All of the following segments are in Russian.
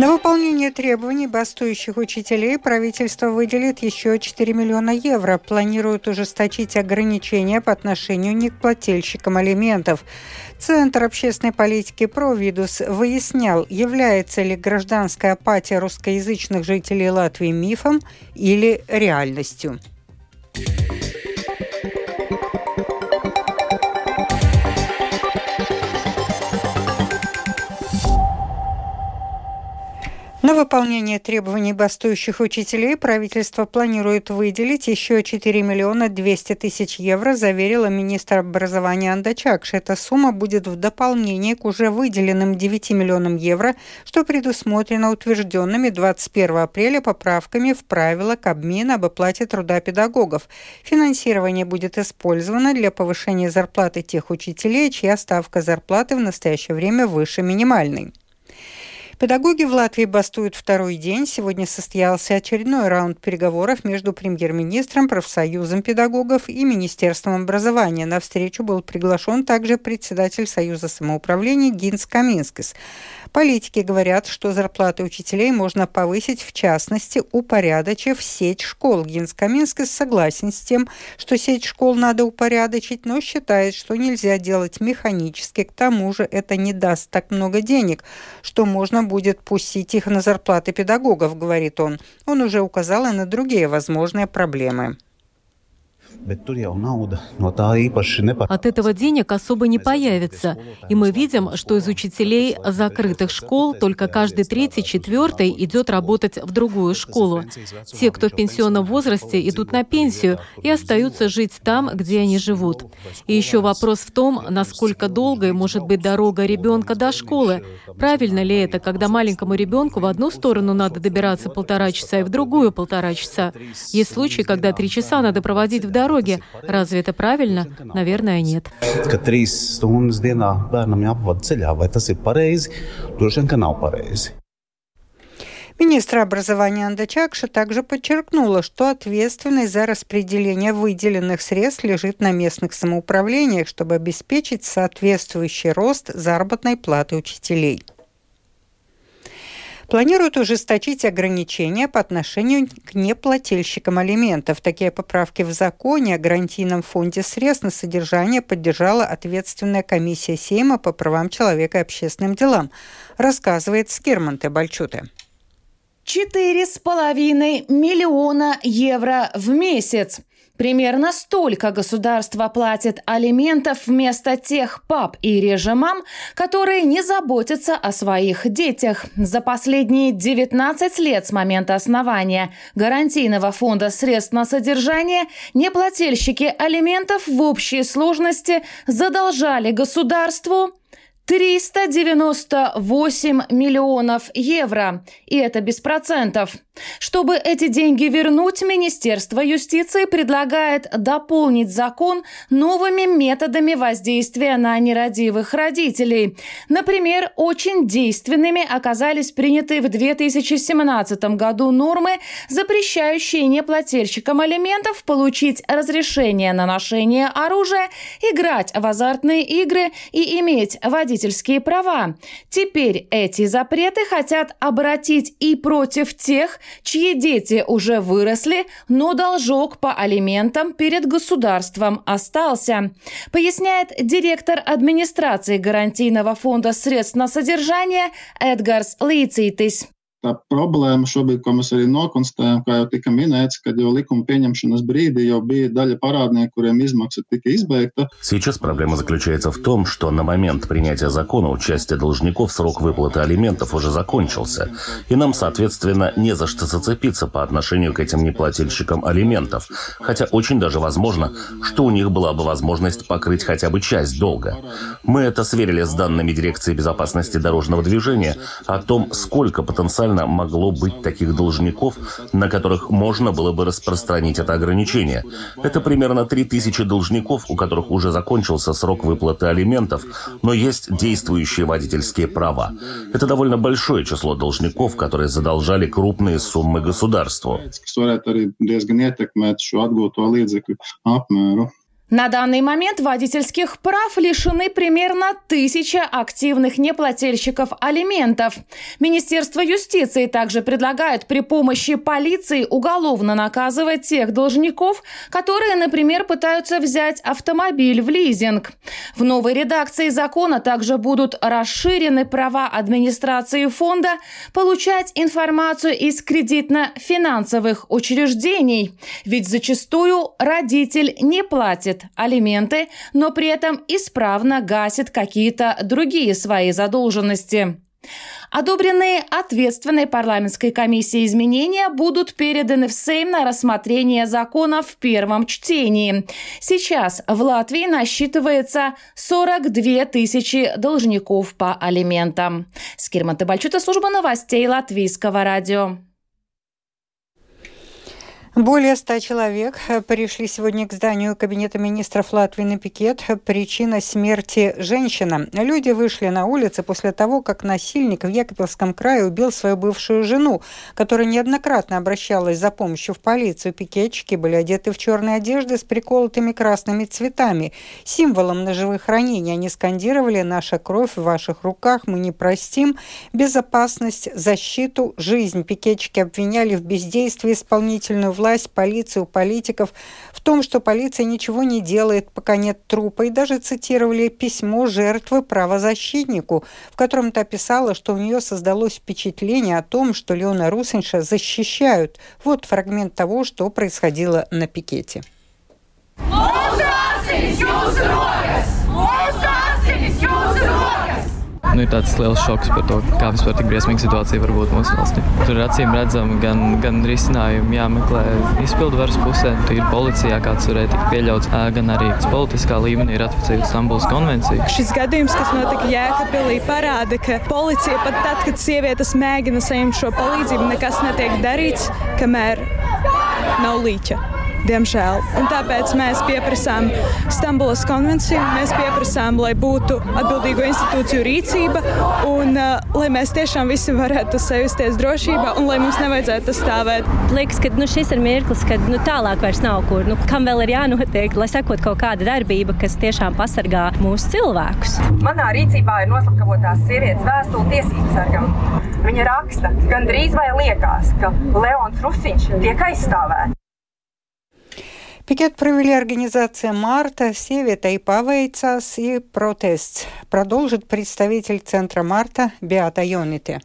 На выполнение требований бастующих учителей правительство выделит еще 4 миллиона евро. Планирует ужесточить ограничения по отношению не к плательщикам алиментов. Центр общественной политики «Провидус» выяснял, является ли гражданская апатия русскоязычных жителей Латвии мифом или реальностью. На выполнение требований бастующих учителей правительство планирует выделить еще 4 миллиона 200 тысяч евро, заверила министр образования Анда Чакш. Эта сумма будет в дополнение к уже выделенным 9 миллионам евро, что предусмотрено утвержденными 21 апреля поправками в правила Кабмина об оплате труда педагогов. Финансирование будет использовано для повышения зарплаты тех учителей, чья ставка зарплаты в настоящее время выше минимальной. Педагоги в Латвии бастуют второй день. Сегодня состоялся очередной раунд переговоров между премьер-министром, профсоюзом педагогов и Министерством образования. На встречу был приглашен также председатель Союза самоуправления Гинс Каминскис. Политики говорят, что зарплаты учителей можно повысить, в частности, упорядочив сеть школ. Гинс Каминскис согласен с тем, что сеть школ надо упорядочить, но считает, что нельзя делать механически. К тому же это не даст так много денег, что можно будет пустить их на зарплаты педагогов, говорит он. Он уже указал и на другие возможные проблемы. От этого денег особо не появится. И мы видим, что из учителей закрытых школ только каждый третий, четвертый идет работать в другую школу. Те, кто в пенсионном возрасте, идут на пенсию и остаются жить там, где они живут. И еще вопрос в том, насколько долгой может быть дорога ребенка до школы. Правильно ли это, когда маленькому ребенку в одну сторону надо добираться полтора часа и в другую полтора часа? Есть случаи, когда три часа надо проводить в дороге. Разве это правильно? Наверное, нет. Министр образования Анда Чакша также подчеркнула, что ответственность за распределение выделенных средств лежит на местных самоуправлениях, чтобы обеспечить соответствующий рост заработной платы учителей планирует ужесточить ограничения по отношению к неплательщикам алиментов. Такие поправки в законе о гарантийном фонде средств на содержание поддержала ответственная комиссия Сейма по правам человека и общественным делам, рассказывает Скирманте Бальчуте. Четыре с половиной миллиона евро в месяц. Примерно столько государство платит алиментов вместо тех пап и режимам, которые не заботятся о своих детях. За последние 19 лет с момента основания гарантийного фонда средств на содержание неплательщики алиментов в общей сложности задолжали государству 398 миллионов евро. И это без процентов. Чтобы эти деньги вернуть, Министерство юстиции предлагает дополнить закон новыми методами воздействия на нерадивых родителей. Например, очень действенными оказались приняты в 2017 году нормы, запрещающие неплательщикам алиментов получить разрешение на ношение оружия, играть в азартные игры и иметь водительские права. Теперь эти запреты хотят обратить и против тех, чьи дети уже выросли, но должок по алиментам перед государством остался, поясняет директор администрации гарантийного фонда средств на содержание Эдгарс Līcītis. Tā problēma šobrīd, ko mēs arī nokonstatējam, kā jau tika minēts, kad jau likuma pieņemšanas brīdī jau bija daļа парадnieku, kuriem измакса tika избегta. Сейчас проблема заключается в том, что на момент принятия закона участие должников срок выплаты алиментов уже закончился, и нам, соответственно, не за что зацепиться по отношению к этим неплательщикам алиментов, хотя очень даже возможно, что у них была бы возможность покрыть хотя бы часть долга. Мы это сверили с данными Дирекции безопасности дорожного движения о том, сколько потенциально потенциально могло быть таких должников, на которых можно было бы распространить это ограничение. Это примерно 3000 должников, у которых уже закончился срок выплаты алиментов, но есть действующие водительские права. Это довольно большое число должников, которые задолжали крупные суммы государству. На данный момент водительских прав лишены примерно тысяча активных неплательщиков алиментов. Министерство юстиции также предлагает при помощи полиции уголовно наказывать тех должников, которые, например, пытаются взять автомобиль в лизинг. В новой редакции закона также будут расширены права администрации фонда получать информацию из кредитно-финансовых учреждений. Ведь зачастую родитель не платит алименты, но при этом исправно гасит какие-то другие свои задолженности. Одобренные ответственной парламентской комиссией изменения будут переданы в Сейм на рассмотрение закона в первом чтении. Сейчас в Латвии насчитывается 42 тысячи должников по алиментам. Скирман Табальчута, служба новостей Латвийского радио. Более ста человек э, пришли сегодня к зданию Кабинета министров Латвии на пикет. Причина смерти – женщина. Люди вышли на улицы после того, как насильник в Якопилском крае убил свою бывшую жену, которая неоднократно обращалась за помощью в полицию. Пикетчики были одеты в черные одежды с приколотыми красными цветами. Символом ножевых ранений они скандировали «Наша кровь в ваших руках, мы не простим», безопасность, защиту, жизнь. Пикетчики обвиняли в бездействии исполнительную власть, полицию, политиков в том, что полиция ничего не делает, пока нет трупа, и даже цитировали письмо жертвы правозащитнику, в котором та писала, что у нее создалось впечатление о том, что Леона Русинша защищают. Вот фрагмент того, что происходило на пикете. Mūsu jūsu rokas! Nu, ir tāds liels šoks par to, kā vispār tik briesmīga situācija var būt mūsu valstī. Tur ir acīm redzami gan, gan risinājumi jāmeklē izpildu varas pusē, ir policijā, kāds varēja tikt pieļauts, gan arī politiskā līmenī ratificējot Stambulas konvenciju. Šis gadījums, kas notika Jēkabīlī, parāda, ka policija pat tad, kad sievietes mēģina saņemt šo palīdzību, nekas netiek darīts, kamēr nav līķa diemžēl. Un tāpēc mēs pieprasām Stambulas konvenciju, mēs pieprasām, lai būtu atbildīgo institūciju rīcība un uh, lai mēs tiešām visi varētu sajusties drošībā un lai mums nevajadzētu stāvēt. Liekas, ka nu, šis ir mirklis, kad nu, tālāk vairs nav kur. Nu, kam vēl ir jānotiek, lai sekot kaut kāda darbība, kas tiešām pasargā mūsu cilvēkus? Manā rīcībā ir noslapkavotās sievietes vēstule tiesību sargam. Viņa raksta, gandrīz vai liekas, ka Leons Rusiņš tiek aizstāvēts. Пикет провели организация «Марта», Севета и Павейцас и протест. Продолжит представитель Центра «Марта» Беата Йоните.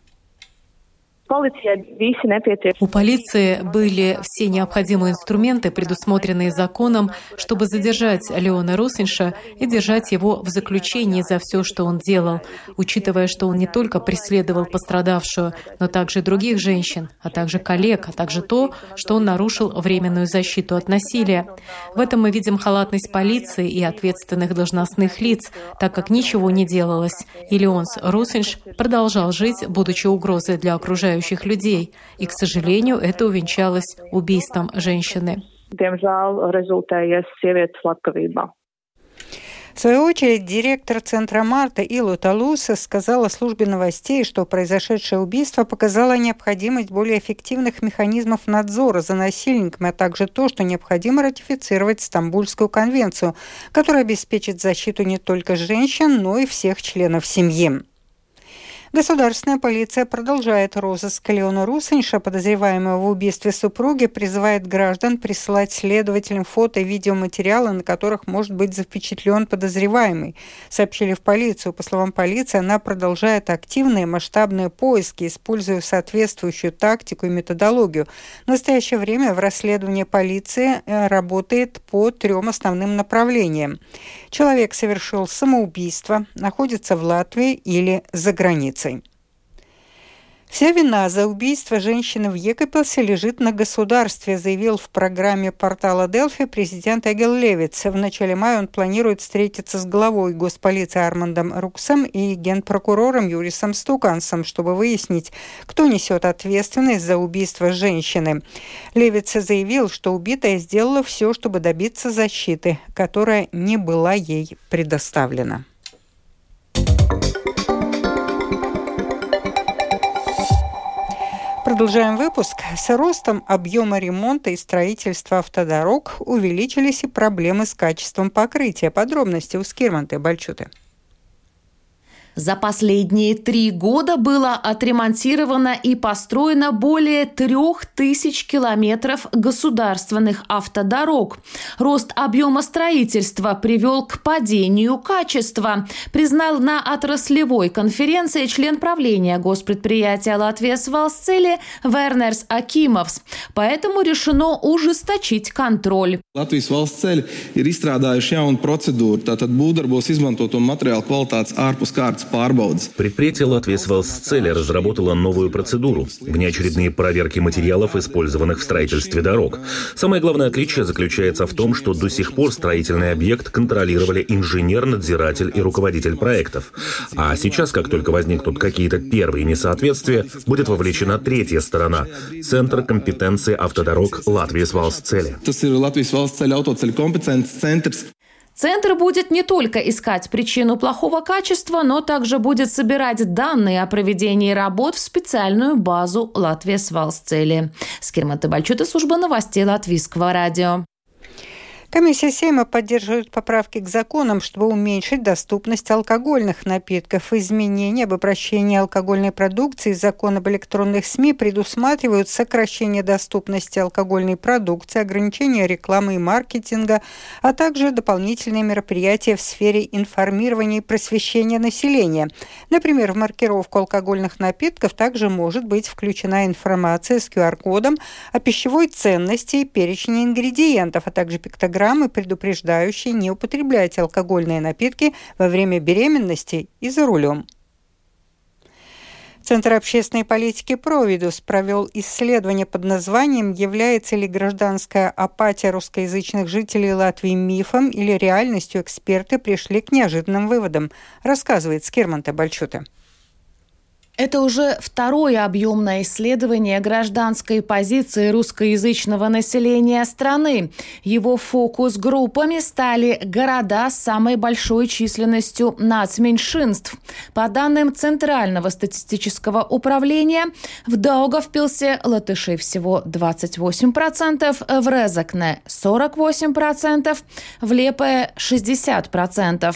У полиции были все необходимые инструменты, предусмотренные законом, чтобы задержать Леона Русинша и держать его в заключении за все, что он делал, учитывая, что он не только преследовал пострадавшую, но также других женщин, а также коллег, а также то, что он нарушил временную защиту от насилия. В этом мы видим халатность полиции и ответственных должностных лиц, так как ничего не делалось. И Леонс Русинш продолжал жить, будучи угрозой для окружающих окружающих людей. И, к сожалению, это увенчалось убийством женщины. В свою очередь, директор Центра Марта Илу Талуса сказала службе новостей, что произошедшее убийство показало необходимость более эффективных механизмов надзора за насильниками, а также то, что необходимо ратифицировать Стамбульскую конвенцию, которая обеспечит защиту не только женщин, но и всех членов семьи. Государственная полиция продолжает розыск Леона Русеньша, подозреваемого в убийстве супруги, призывает граждан присылать следователям фото и видеоматериалы, на которых может быть запечатлен подозреваемый. Сообщили в полицию. По словам полиции, она продолжает активные масштабные поиски, используя соответствующую тактику и методологию. В настоящее время в расследовании полиции э, работает по трем основным направлениям. Человек совершил самоубийство, находится в Латвии или за границей. Вся вина за убийство женщины в Екапелсе лежит на государстве, заявил в программе портала Делфи президент Эгел Левиц. В начале мая он планирует встретиться с главой госполиции Армандом Руксом и генпрокурором Юрисом Стукансом, чтобы выяснить, кто несет ответственность за убийство женщины. Левиц заявил, что убитая сделала все, чтобы добиться защиты, которая не была ей предоставлена. Продолжаем выпуск. С ростом объема ремонта и строительства автодорог увеличились и проблемы с качеством покрытия. Подробности у Скирманты Бальчуты. За последние три года было отремонтировано и построено более трех тысяч километров государственных автодорог. Рост объема строительства привел к падению качества, признал на отраслевой конференции член правления госпредприятия Латвия Свалсцели Вернерс Акимовс. Поэтому решено ужесточить контроль. Латвijas valsts ceļi ir izstrādājuši jaunu procedūru. Tātad būvdarbos izmantoto materiālu kvalitātes ārpus kārtas Предприятие «Латвия Свалсцеля» разработало новую процедуру – внеочередные проверки материалов, использованных в строительстве дорог. Самое главное отличие заключается в том, что до сих пор строительный объект контролировали инженер, надзиратель и руководитель проектов. А сейчас, как только возникнут какие-то первые несоответствия, будет вовлечена третья сторона – Центр компетенции автодорог Латвии Свалсцеля. Центр будет не только искать причину плохого качества, но также будет собирать данные о проведении работ в специальную базу Латвия Свалсцели. Скирмата Бальчута, служба новостей Латвийского радио. Комиссия Сейма поддерживает поправки к законам, чтобы уменьшить доступность алкогольных напитков. Изменения об обращении алкогольной продукции из закона об электронных СМИ предусматривают сокращение доступности алкогольной продукции, ограничение рекламы и маркетинга, а также дополнительные мероприятия в сфере информирования и просвещения населения. Например, в маркировку алкогольных напитков также может быть включена информация с QR-кодом о пищевой ценности и перечне ингредиентов, а также пиктограмм программы, предупреждающие не употреблять алкогольные напитки во время беременности и за рулем. Центр общественной политики «Провидус» провел исследование под названием «Является ли гражданская апатия русскоязычных жителей Латвии мифом или реальностью?» Эксперты пришли к неожиданным выводам, рассказывает Скирманта Бальчута. Это уже второе объемное исследование гражданской позиции русскоязычного населения страны. Его фокус-группами стали города с самой большой численностью нацменьшинств. По данным Центрального статистического управления, в Даугавпилсе латышей всего 28%, в Резакне 48%, в Лепе 60%.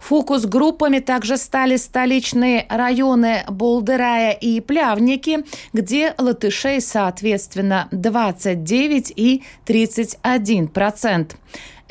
Фокус-группами также стали столичные районы Бол Болдырая и Плявники, где латышей соответственно 29 и 31 процент.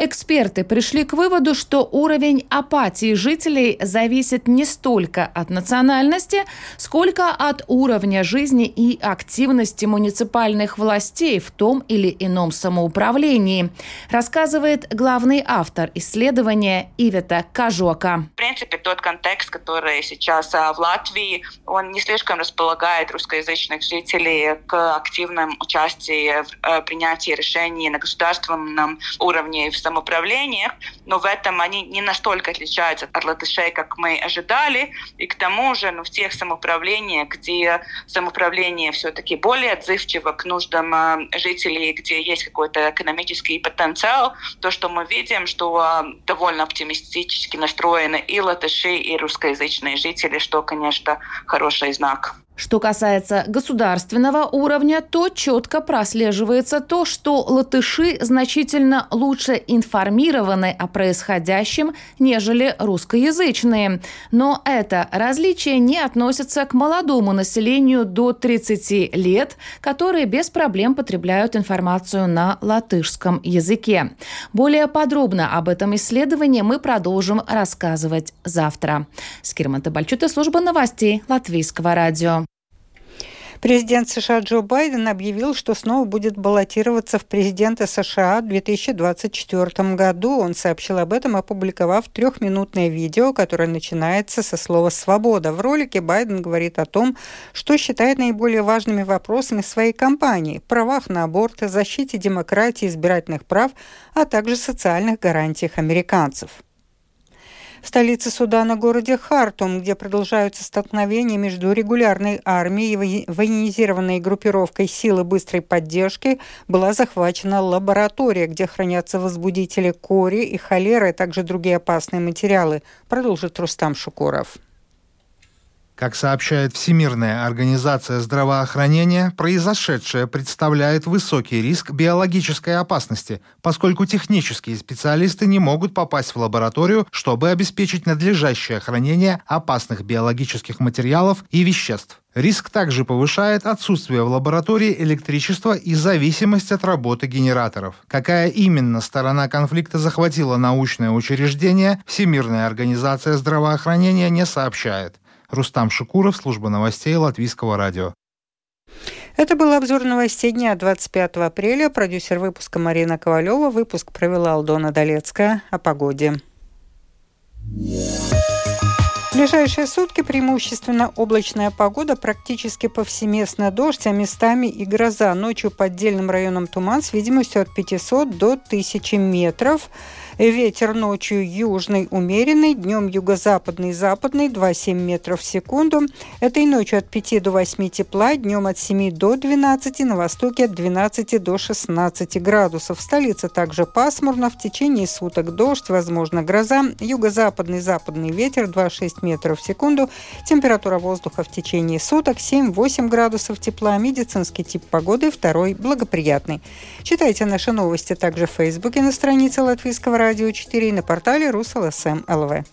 Эксперты пришли к выводу, что уровень апатии жителей зависит не столько от национальности, сколько от уровня жизни и активности муниципальных властей в том или ином самоуправлении, рассказывает главный автор исследования Ивета Кажока. В принципе, тот контекст, который сейчас а, в Латвии, он не слишком располагает русскоязычных жителей к активному участию в э, принятии решений на государственном уровне в самоуправлениях, но в этом они не настолько отличаются от латышей, как мы ожидали. И к тому же ну, в тех самоуправлениях, где самоуправление все-таки более отзывчиво к нуждам э, жителей, где есть какой-то экономический потенциал, то, что мы видим, что э, довольно оптимистически настроены и латыши, и русскоязычные жители, что, конечно, хороший знак. Что касается государственного уровня, то четко прослеживается то, что латыши значительно лучше информированы о происходящем, нежели русскоязычные. Но это различие не относится к молодому населению до 30 лет, которые без проблем потребляют информацию на латышском языке. Более подробно об этом исследовании мы продолжим рассказывать завтра. Скирмата Бальчута, служба новостей Латвийского радио. Президент США Джо Байден объявил, что снова будет баллотироваться в президенты США в 2024 году. Он сообщил об этом, опубликовав трехминутное видео, которое начинается со слова «свобода». В ролике Байден говорит о том, что считает наиболее важными вопросами своей кампании – правах на аборт, защите демократии, избирательных прав, а также социальных гарантиях американцев. В столице Судана, городе Хартум, где продолжаются столкновения между регулярной армией и военизированной группировкой силы быстрой поддержки, была захвачена лаборатория, где хранятся возбудители кори и холеры, а также другие опасные материалы, продолжит Рустам Шукуров. Как сообщает Всемирная организация здравоохранения, произошедшее представляет высокий риск биологической опасности, поскольку технические специалисты не могут попасть в лабораторию, чтобы обеспечить надлежащее хранение опасных биологических материалов и веществ. Риск также повышает отсутствие в лаборатории электричества и зависимость от работы генераторов. Какая именно сторона конфликта захватила научное учреждение, Всемирная организация здравоохранения не сообщает. Рустам Шукуров, служба новостей Латвийского радио. Это был обзор новостей дня 25 апреля. Продюсер выпуска Марина Ковалева. Выпуск провела Алдона Долецкая. О погоде. В ближайшие сутки преимущественно облачная погода, практически повсеместно дождь, а местами и гроза. Ночью по отдельным районам туман с видимостью от 500 до 1000 метров. Ветер ночью южный умеренный, днем юго-западный западный 2,7 метров в секунду. Этой ночью от 5 до 8 тепла, днем от 7 до 12, на востоке от 12 до 16 градусов. В столице также пасмурно, в течение суток дождь, возможно гроза, юго-западный западный ветер 2,6 метров в секунду, температура воздуха в течение суток 7-8 градусов тепла, медицинский тип погоды второй благоприятный. Читайте наши новости также в Фейсбуке на странице Латвийского радио радио 4 и на портале РусЛСМ ЛВ.